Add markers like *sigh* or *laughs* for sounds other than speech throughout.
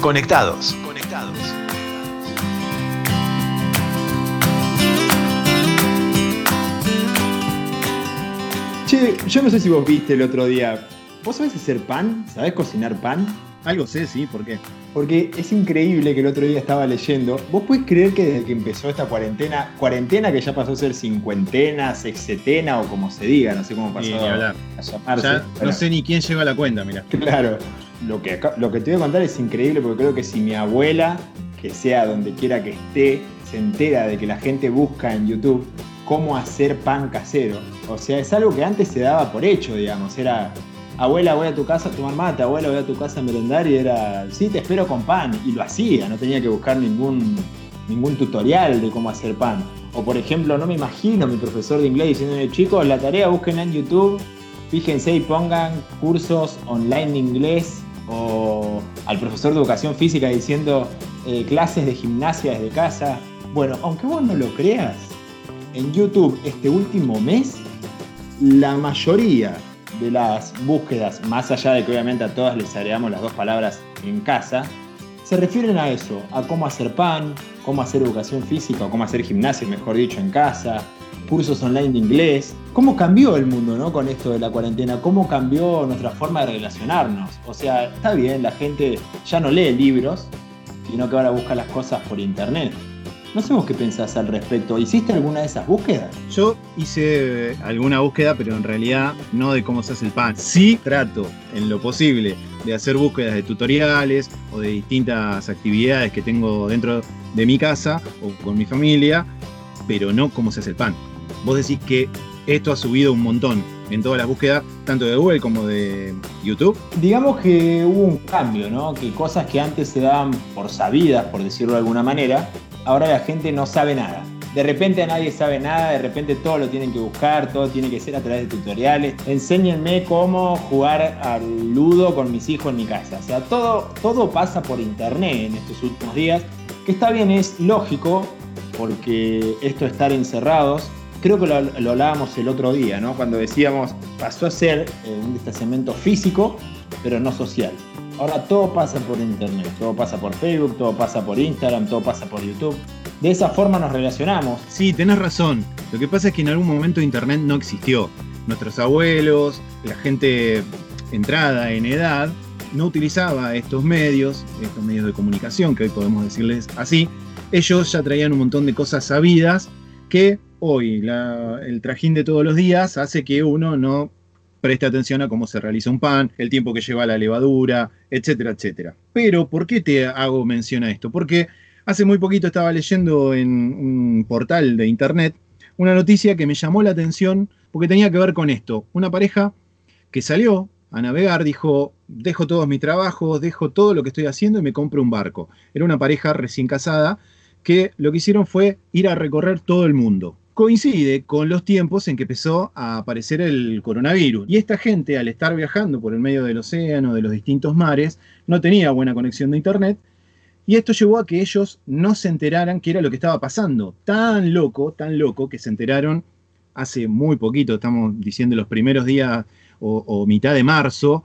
Conectados. Conectados. Che, yo no sé si vos viste el otro día. ¿Vos sabés hacer pan? ¿Sabés cocinar pan? Algo sé, sí, ¿por qué? Porque es increíble que el otro día estaba leyendo. ¿Vos podés creer que desde que empezó esta cuarentena, cuarentena que ya pasó a ser cincuentena, sexetena o como se diga, no sé cómo pasó Sí, ni hablar. a llamarse? Ya no sé ni quién llegó a la cuenta, mira. Claro, lo que, lo que te voy a contar es increíble porque creo que si mi abuela, que sea donde quiera que esté, se entera de que la gente busca en YouTube cómo hacer pan casero, o sea, es algo que antes se daba por hecho, digamos, era, abuela, voy a tu casa a tomar mate, abuela, voy a tu casa a merendar. Y era, sí, te espero con pan, y lo hacía, no tenía que buscar ningún, ningún tutorial de cómo hacer pan. O por ejemplo, no me imagino mi profesor de inglés diciéndole, chicos, la tarea búsquenla en YouTube Fíjense y pongan cursos online de inglés o al profesor de educación física diciendo eh, clases de gimnasia desde casa. Bueno, aunque vos no lo creas, en YouTube este último mes, la mayoría de las búsquedas, más allá de que obviamente a todas les agregamos las dos palabras en casa, se refieren a eso, a cómo hacer pan, cómo hacer educación física o cómo hacer gimnasia, mejor dicho, en casa, cursos online de inglés. ¿Cómo cambió el mundo ¿no? con esto de la cuarentena? ¿Cómo cambió nuestra forma de relacionarnos? O sea, está bien, la gente ya no lee libros, sino que ahora busca las cosas por internet. No sé qué pensás al respecto. ¿Hiciste alguna de esas búsquedas? Yo hice eh, alguna búsqueda, pero en realidad no de cómo se hace el pan. Sí trato, en lo posible, de hacer búsquedas de tutoriales o de distintas actividades que tengo dentro de mi casa o con mi familia, pero no cómo se hace el pan. Vos decís que esto ha subido un montón en todas las búsquedas, tanto de Google como de YouTube. Digamos que hubo un cambio, ¿no? Que cosas que antes se daban por sabidas, por decirlo de alguna manera, ahora la gente no sabe nada. De repente nadie sabe nada, de repente todo lo tienen que buscar, todo tiene que ser a través de tutoriales. Enséñenme cómo jugar al ludo con mis hijos en mi casa. O sea, todo, todo pasa por internet en estos últimos días, que está bien, es lógico, porque esto de estar encerrados, creo que lo, hablábamos el otro día, ¿no? Cuando decíamos, pasó a ser eh, un distanciamiento físico, pero no social. Ahora todo pasa por internet, todo pasa por Facebook, todo pasa por Instagram, todo pasa por YouTube. De esa forma nos relacionamos. Sí, tenés razón. Lo que pasa es que en algún momento Internet no existió. Nuestros abuelos, la gente entrada en edad, no utilizaba estos medios, estos medios de comunicación, que hoy podemos decirles así. Ellos ya traían un montón de cosas sabidas que hoy el trajín de todos los días hace que uno no preste atención a cómo se realiza un pan, el tiempo que lleva la levadura, etcétera, etcétera. Pero, ¿por qué te hago mención a esto? Porque hace muy poquito estaba leyendo en un portal de internet una noticia que me llamó la atención porque tenía que ver con esto. Una pareja que salió a navegar dijo, dejo todos mis trabajos, dejo todo lo que estoy haciendo y me compro un barco. Era una pareja recién casada que lo que hicieron fue ir a recorrer todo el mundo. Coincide con los tiempos en que empezó a aparecer el coronavirus. Y esta gente, al estar viajando por el medio del océano, de los distintos mares, no tenía buena conexión de internet. Y esto llevó a que ellos no se enteraran qué era lo que estaba pasando. Tan loco, tan loco, que se enteraron hace muy poquito, estamos diciendo los primeros días o, mitad de marzo,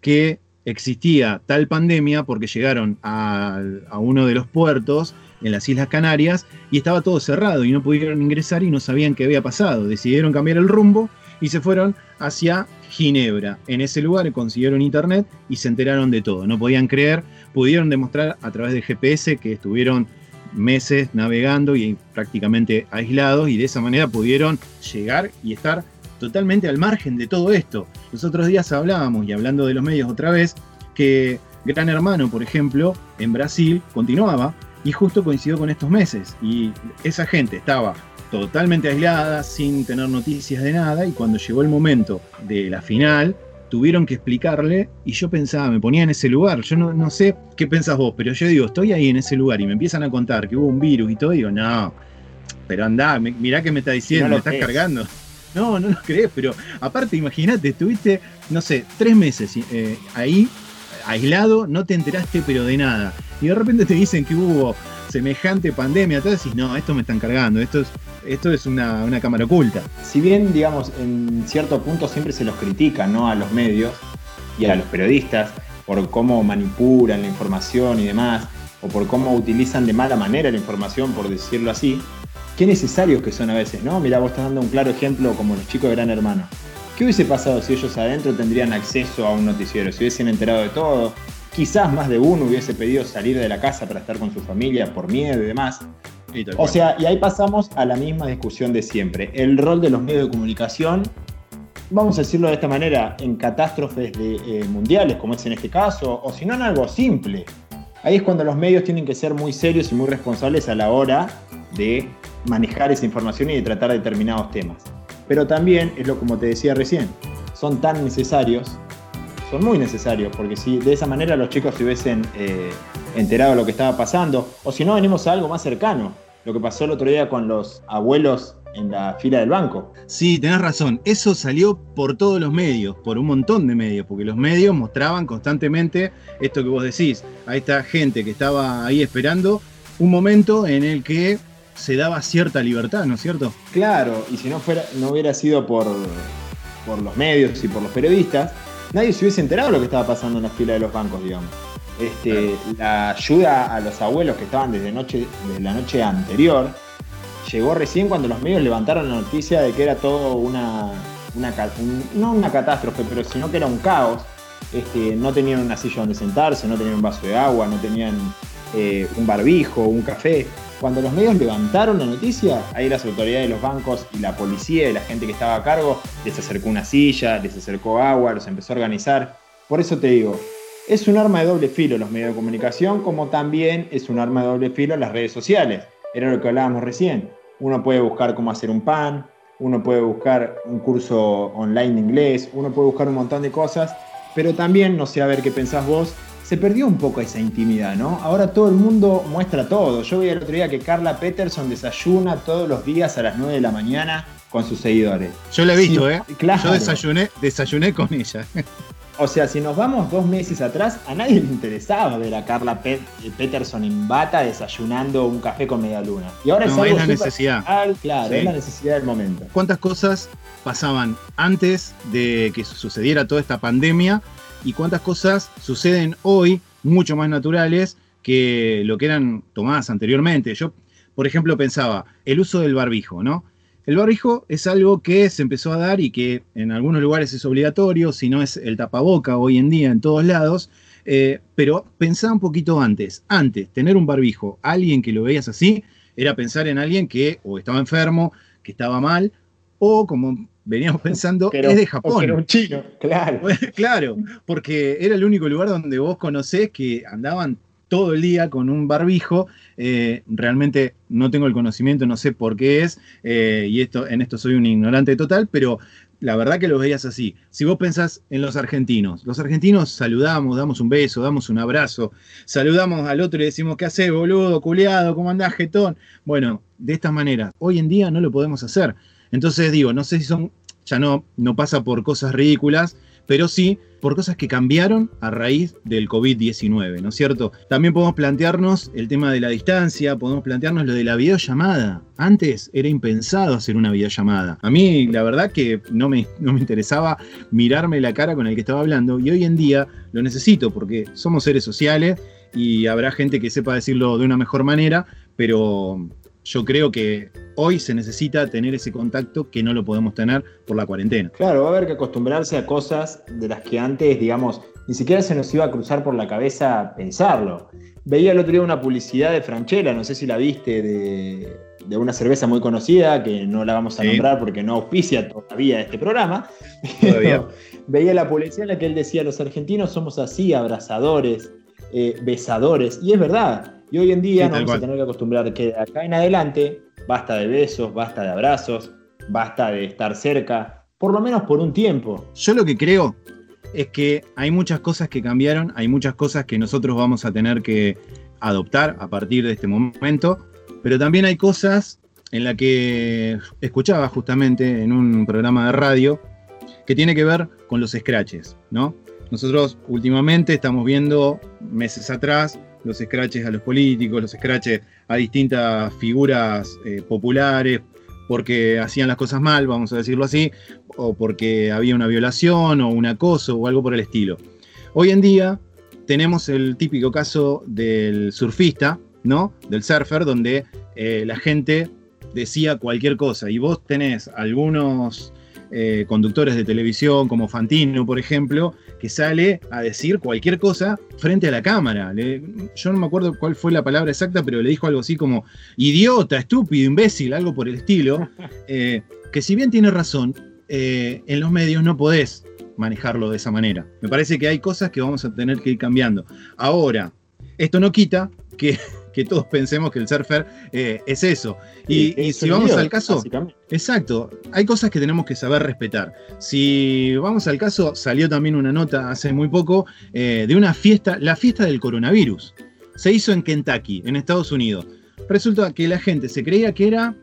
que existía tal pandemia porque llegaron a uno de los puertos en las Islas Canarias y estaba todo cerrado y no pudieron ingresar y no sabían qué había pasado. Decidieron cambiar el rumbo y se fueron hacia Ginebra. En ese lugar consiguieron internet y se enteraron de todo. No podían creer, pudieron demostrar a través del GPS que estuvieron meses navegando y prácticamente aislados y de esa manera pudieron llegar y estar totalmente al margen de todo esto. Los otros días hablábamos, y hablando de los medios otra vez, que Gran Hermano, por ejemplo, en Brasil continuaba y justo coincidió con estos meses. Y esa gente estaba totalmente aislada, sin tener noticias de nada, y cuando llegó el momento de la final, tuvieron que explicarle, y yo pensaba, me ponía en ese lugar, yo no, no sé qué pensás vos, pero yo digo, estoy ahí en ese lugar y me empiezan a contar que hubo un virus y todo, y digo, no, pero andá, mirá qué me está diciendo, No me estás crees. cargando. No, no lo crees, pero aparte, imagínate, estuviste, no sé, tres meses eh, ahí, aislado, no te enteraste, pero de nada. Y de repente te dicen que hubo semejante pandemia, entonces decís, no, esto me están cargando, esto es, esto es una, una cámara oculta. Si bien, digamos, en cierto punto siempre se los critica, ¿no? A los medios y a los periodistas, por cómo manipulan la información y demás, o por cómo utilizan de mala manera la información, por decirlo así, qué necesarios que son a veces, ¿no? Mira, vos estás dando un claro ejemplo como los chicos de Gran Hermano. ¿Qué hubiese pasado si ellos adentro tendrían acceso a un noticiero? Si hubiesen enterado de todo, quizás más de uno hubiese pedido salir de la casa para estar con su familia por miedo y demás. o sea, y ahí pasamos a la misma discusión de siempre. El rol de los medios de comunicación, vamos a decirlo de esta manera, en catástrofes eh, mundiales, como es en este caso, o si no en algo simple. Ahí es cuando los medios tienen que ser muy serios y muy responsables a la hora de manejar esa información y de tratar determinados temas. Pero también, es lo como te decía recién, son tan necesarios, son muy necesarios, porque si de esa manera los chicos se hubiesen eh, enterado de lo que estaba pasando, o si no, venimos a algo más cercano, lo que pasó el otro día con los abuelos en la fila del banco. Sí, tenés razón. Eso salió por todos los medios, por un montón de medios, porque los medios mostraban constantemente esto que vos decís, a esta gente que estaba ahí esperando un momento en el que se daba cierta libertad, ¿no es cierto? Claro, y si no, fuera, no hubiera sido por, por los medios y por los periodistas, nadie se hubiese enterado de lo que estaba pasando en la fila de los bancos, digamos. Este, La ayuda a los abuelos que estaban desde, noche, la noche anterior llegó recién cuando los medios levantaron la noticia de que era todo una, no una catástrofe, pero sino que era un caos. Este, no tenían una silla donde sentarse, no tenían un vaso de agua, no tenían eh, un barbijo, un café. Cuando los medios levantaron la noticia, ahí las autoridades de los bancos y la policía y la gente que estaba a cargo les acercó una silla, les acercó agua, los empezó a organizar. Por eso te digo, es un arma de doble filo los medios de comunicación, como también es un arma de doble filo las redes sociales. Era lo que hablábamos recién. Uno puede buscar cómo hacer un pan, uno puede buscar un curso online de inglés, uno puede buscar un montón de cosas, pero también, no sé a ver qué pensás vos, se perdió un poco esa intimidad, ¿no? Ahora todo el mundo muestra todo. Yo vi el otro día que Carla Peterson desayuna todos los días a las 9 de la mañana con sus seguidores. Yo la he visto, ¿eh? Claro. Yo desayuné, desayuné con ella. O sea, si nos vamos dos meses atrás, a nadie le interesaba ver a Carla Peterson en bata desayunando un café con media luna. Y ahora es, la necesidad. claro, es la necesidad del momento. ¿Cuántas cosas pasaban antes de que sucediera toda esta pandemia y cuántas cosas suceden hoy mucho más naturales que lo que eran tomadas anteriormente. Yo, por ejemplo, pensaba el uso del barbijo, ¿no? El barbijo es algo que se empezó a dar y que en algunos lugares es obligatorio, si no es el tapaboca hoy en día en todos lados, eh, pero pensaba un poquito antes. Antes, tener un barbijo, alguien que lo veías así, era pensar en alguien que o estaba enfermo, que estaba mal, o como veníamos pensando, es de Japón. Era un chino, claro. *laughs* claro, porque era el único lugar donde vos conocés que andaban todo el día con un barbijo. Eh, realmente no tengo el conocimiento, no sé por qué es, eh, y esto, en esto soy un ignorante total, pero la verdad que lo veías así. Si vos pensás en los argentinos, los argentinos saludamos, damos un beso, damos un abrazo, saludamos al otro y decimos, ¿qué haces, boludo, culeado? ¿Cómo andás, jetón? Bueno, de esta manera, hoy en día no lo podemos hacer. Entonces digo, no sé si son, ya no, no pasa por cosas ridículas, pero sí por cosas que cambiaron a raíz del COVID-19, ¿no es cierto? También podemos plantearnos el tema de la distancia, podemos plantearnos lo de la videollamada. Antes era impensado hacer una videollamada. A mí la verdad que no me, no me interesaba mirarme la cara con el que estaba hablando y hoy en día lo necesito porque somos seres sociales y habrá gente que sepa decirlo de una mejor manera, pero yo creo que hoy se necesita tener ese contacto que no lo podemos tener por la cuarentena. Claro, va a haber que acostumbrarse a cosas de las que antes, digamos, ni siquiera se nos iba a cruzar por la cabeza pensarlo. Veía el otro día una publicidad de Franchella, no sé si la viste, de, una cerveza muy conocida, que no la vamos a nombrar porque no auspicia todavía este programa. *laughs* Veía la publicidad en la que él decía, los argentinos somos así, abrazadores, eh, besadores, y es verdad y hoy en día nos vamos a tener que acostumbrar que acá en adelante basta de besos, basta de abrazos, basta de estar cerca, por lo menos por un tiempo. Yo lo que creo es que hay muchas cosas que cambiaron, hay muchas cosas que nosotros vamos a tener que adoptar a partir de este momento, pero también hay cosas en las que escuchaba justamente en un programa de radio que tiene que ver con los scratches, ¿no? Nosotros últimamente estamos viendo meses atrás los scratches a los políticos, los scratches a distintas figuras eh, populares porque hacían las cosas mal, vamos a decirlo así, o porque había una violación o un acoso o algo por el estilo. Hoy en día tenemos el típico caso del surfista, ¿no? Del surfer, donde eh, la gente decía cualquier cosa. Y vos tenés algunos eh, conductores de televisión, como Fantino, por ejemplo, que sale a decir cualquier cosa frente a la cámara. yo no me acuerdo cuál fue la palabra exacta, pero le dijo algo así como idiota, estúpido, imbécil, algo por el estilo. *laughs* Eh, que si bien tiene razón, en los medios no podés manejarlo de esa manera. Me parece que hay cosas que vamos a tener que ir cambiando. Ahora, esto no quita que, todos pensemos que el surfer eh, es eso. Y, si vamos al caso, exacto, hay cosas que tenemos que saber respetar. Si vamos al caso, salió también una nota hace muy poco eh, de una fiesta, la fiesta del coronavirus. Se hizo en Kentucky, en Estados Unidos. Resulta que la gente se creía que era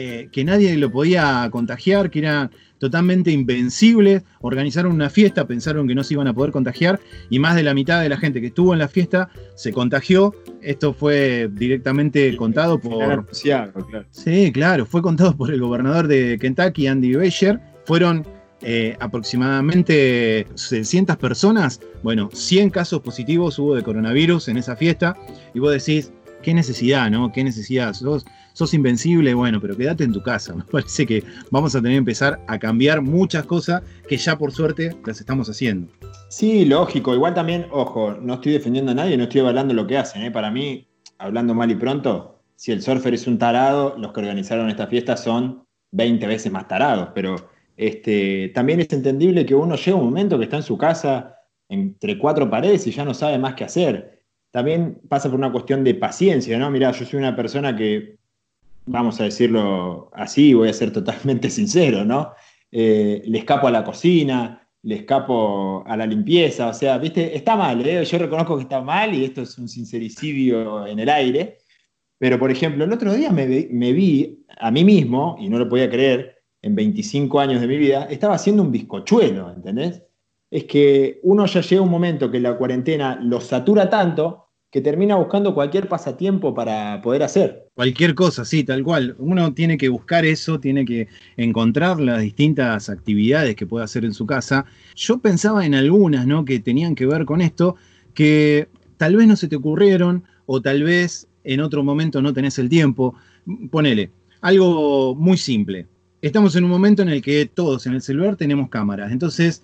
eh, que nadie lo podía contagiar, que era totalmente invencibles, organizaron una fiesta, pensaron que no se iban a poder contagiar y más de la mitad de la gente que estuvo en la fiesta se contagió. Esto fue directamente contado por... Sí, claro, fue contado por el gobernador de Kentucky, Andy Beshear. Fueron eh, aproximadamente 600 personas, bueno, 100 casos positivos hubo de coronavirus en esa fiesta, y vos decís, qué necesidad, ¿no? Qué necesidad. Sos, sos invencible, bueno, pero quédate en tu casa. *laughs* Me parece que vamos a tener que empezar a cambiar muchas cosas que ya por suerte las estamos haciendo. Sí, lógico. Igual también, ojo, no estoy defendiendo a nadie, no estoy avalando lo que hacen. ¿eh? Para mí, hablando mal y pronto, si el surfer es un tarado, los que organizaron esta fiesta son 20 veces más tarados. Pero este, también es entendible que uno llega un momento que está en su casa entre cuatro paredes y ya no sabe más qué hacer. También pasa por una cuestión de paciencia, ¿no? Mirá, yo soy una persona que vamos a decirlo así, voy a ser totalmente *laughs* sincero, ¿no? Eh, le escapo a la cocina, le escapo a la limpieza, o sea, viste, está mal, ¿eh? yo reconozco que está mal y esto es un sincericidio en el aire, pero por ejemplo, el otro día me, me vi a mí mismo, y no lo podía creer, en 25 años de mi vida, estaba haciendo un bizcochuelo, ¿entendés? Es que uno ya llega un momento que la cuarentena lo satura tanto que termina buscando cualquier pasatiempo para poder hacer. Cualquier cosa, sí, tal cual. Uno tiene que buscar eso, tiene que encontrar las distintas actividades que puede hacer en su casa. Yo pensaba en algunas, ¿no? Que tenían que ver con esto, que tal vez no se te ocurrieron o tal vez en otro momento no tenés el tiempo. Ponele, algo muy simple. Estamos en un momento en el que todos en el celular tenemos cámaras. Entonces,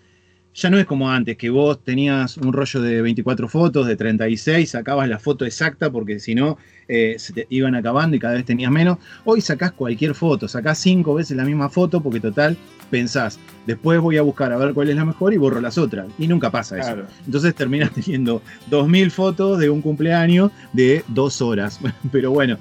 ya no es como antes, que vos tenías un rollo de 24 fotos, de 36, sacabas la foto exacta porque si no eh, se te iban acabando y cada vez tenías menos. Hoy sacás cualquier foto, sacás cinco veces la misma foto porque total pensás, después voy a buscar a ver cuál es la mejor y borro las otras. Y nunca pasa eso. Entonces terminas *laughs* teniendo 2.000 fotos de un cumpleaños de dos horas. *laughs* Pero bueno,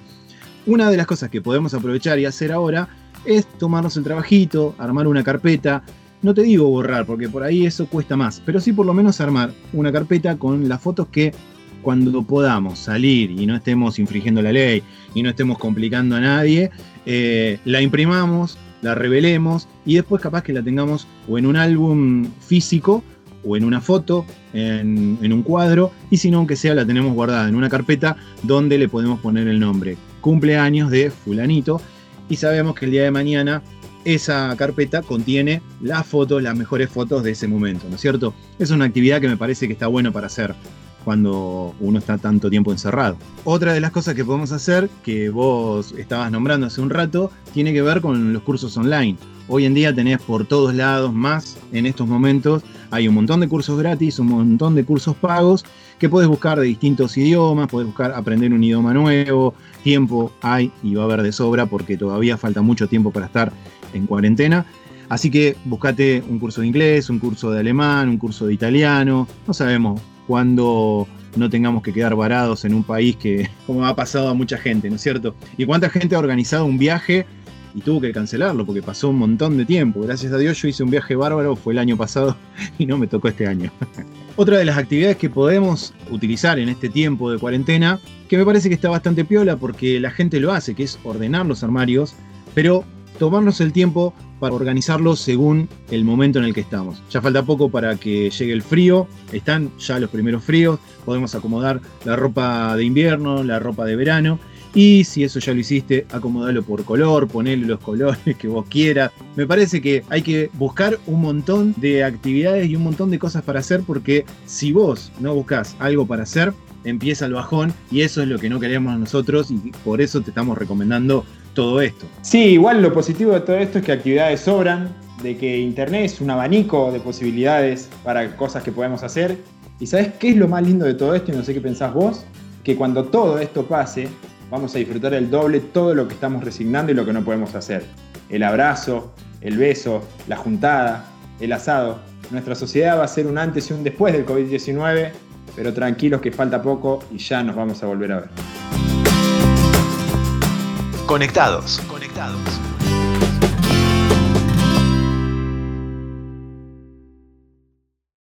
una de las cosas que podemos aprovechar y hacer ahora es tomarnos el trabajito, armar una carpeta, no te digo borrar, porque por ahí eso cuesta más, pero sí por lo menos armar una carpeta con las fotos que cuando podamos salir y no estemos infringiendo la ley y no estemos complicando a nadie, eh, la imprimamos, la revelemos y después capaz que la tengamos o en un álbum físico o en una foto, en, en, un cuadro, y si no, aunque sea, la tenemos guardada en una carpeta donde le podemos poner el nombre. Cumpleaños de fulanito, y sabemos que el día de mañana esa carpeta contiene las fotos, las mejores fotos de ese momento, ¿no es cierto? Es una actividad que me parece que está bueno para hacer cuando uno está tanto tiempo encerrado. Otra de las cosas que podemos hacer, que vos estabas nombrando hace un rato, tiene que ver con los cursos online. Hoy en día tenés por todos lados, más en estos momentos, hay un montón de cursos gratis, un montón de cursos pagos que puedes buscar de distintos idiomas, puedes buscar aprender un idioma nuevo, tiempo hay y va a haber de sobra porque todavía falta mucho tiempo para estar en cuarentena. Así que buscate un curso de inglés, un curso de alemán, un curso de italiano. No sabemos cuándo no tengamos que quedar varados en un país que, *laughs* como ha pasado a mucha gente, ¿no es cierto? Y cuánta gente ha organizado un viaje y tuvo que cancelarlo porque pasó un montón de tiempo. Gracias a Dios yo hice un viaje bárbaro, fue el año pasado *laughs* y no me tocó este año. *laughs* Otra de las actividades que podemos utilizar en este tiempo de cuarentena, que me parece que está bastante piola porque la gente lo hace, que es ordenar los armarios, pero tomarnos el tiempo para organizarlo según el momento en el que estamos. Ya falta poco para que llegue el frío, están ya los primeros fríos, podemos acomodar la ropa de invierno, la ropa de verano Y si eso ya lo hiciste, acomodalo por color, ponele los colores *laughs* que vos quieras. Me parece que hay que buscar un montón de actividades y un montón de cosas para hacer porque si vos no buscas algo para hacer, empieza el bajón y eso es lo que no queremos nosotros y por eso te estamos recomendando todo esto. Sí, igual lo positivo de todo esto es que actividades sobran, de que Internet es un abanico de posibilidades para cosas que podemos hacer. ¿Y sabes qué es lo más lindo de todo esto? Y no sé qué pensás vos, que cuando todo esto pase, vamos a disfrutar el doble todo lo que estamos resignando y lo que no podemos hacer. El abrazo, el beso, la juntada, el asado. Nuestra sociedad va a ser un antes y un después del COVID-19, pero tranquilos que falta poco y ya nos vamos a volver a ver. Conectados.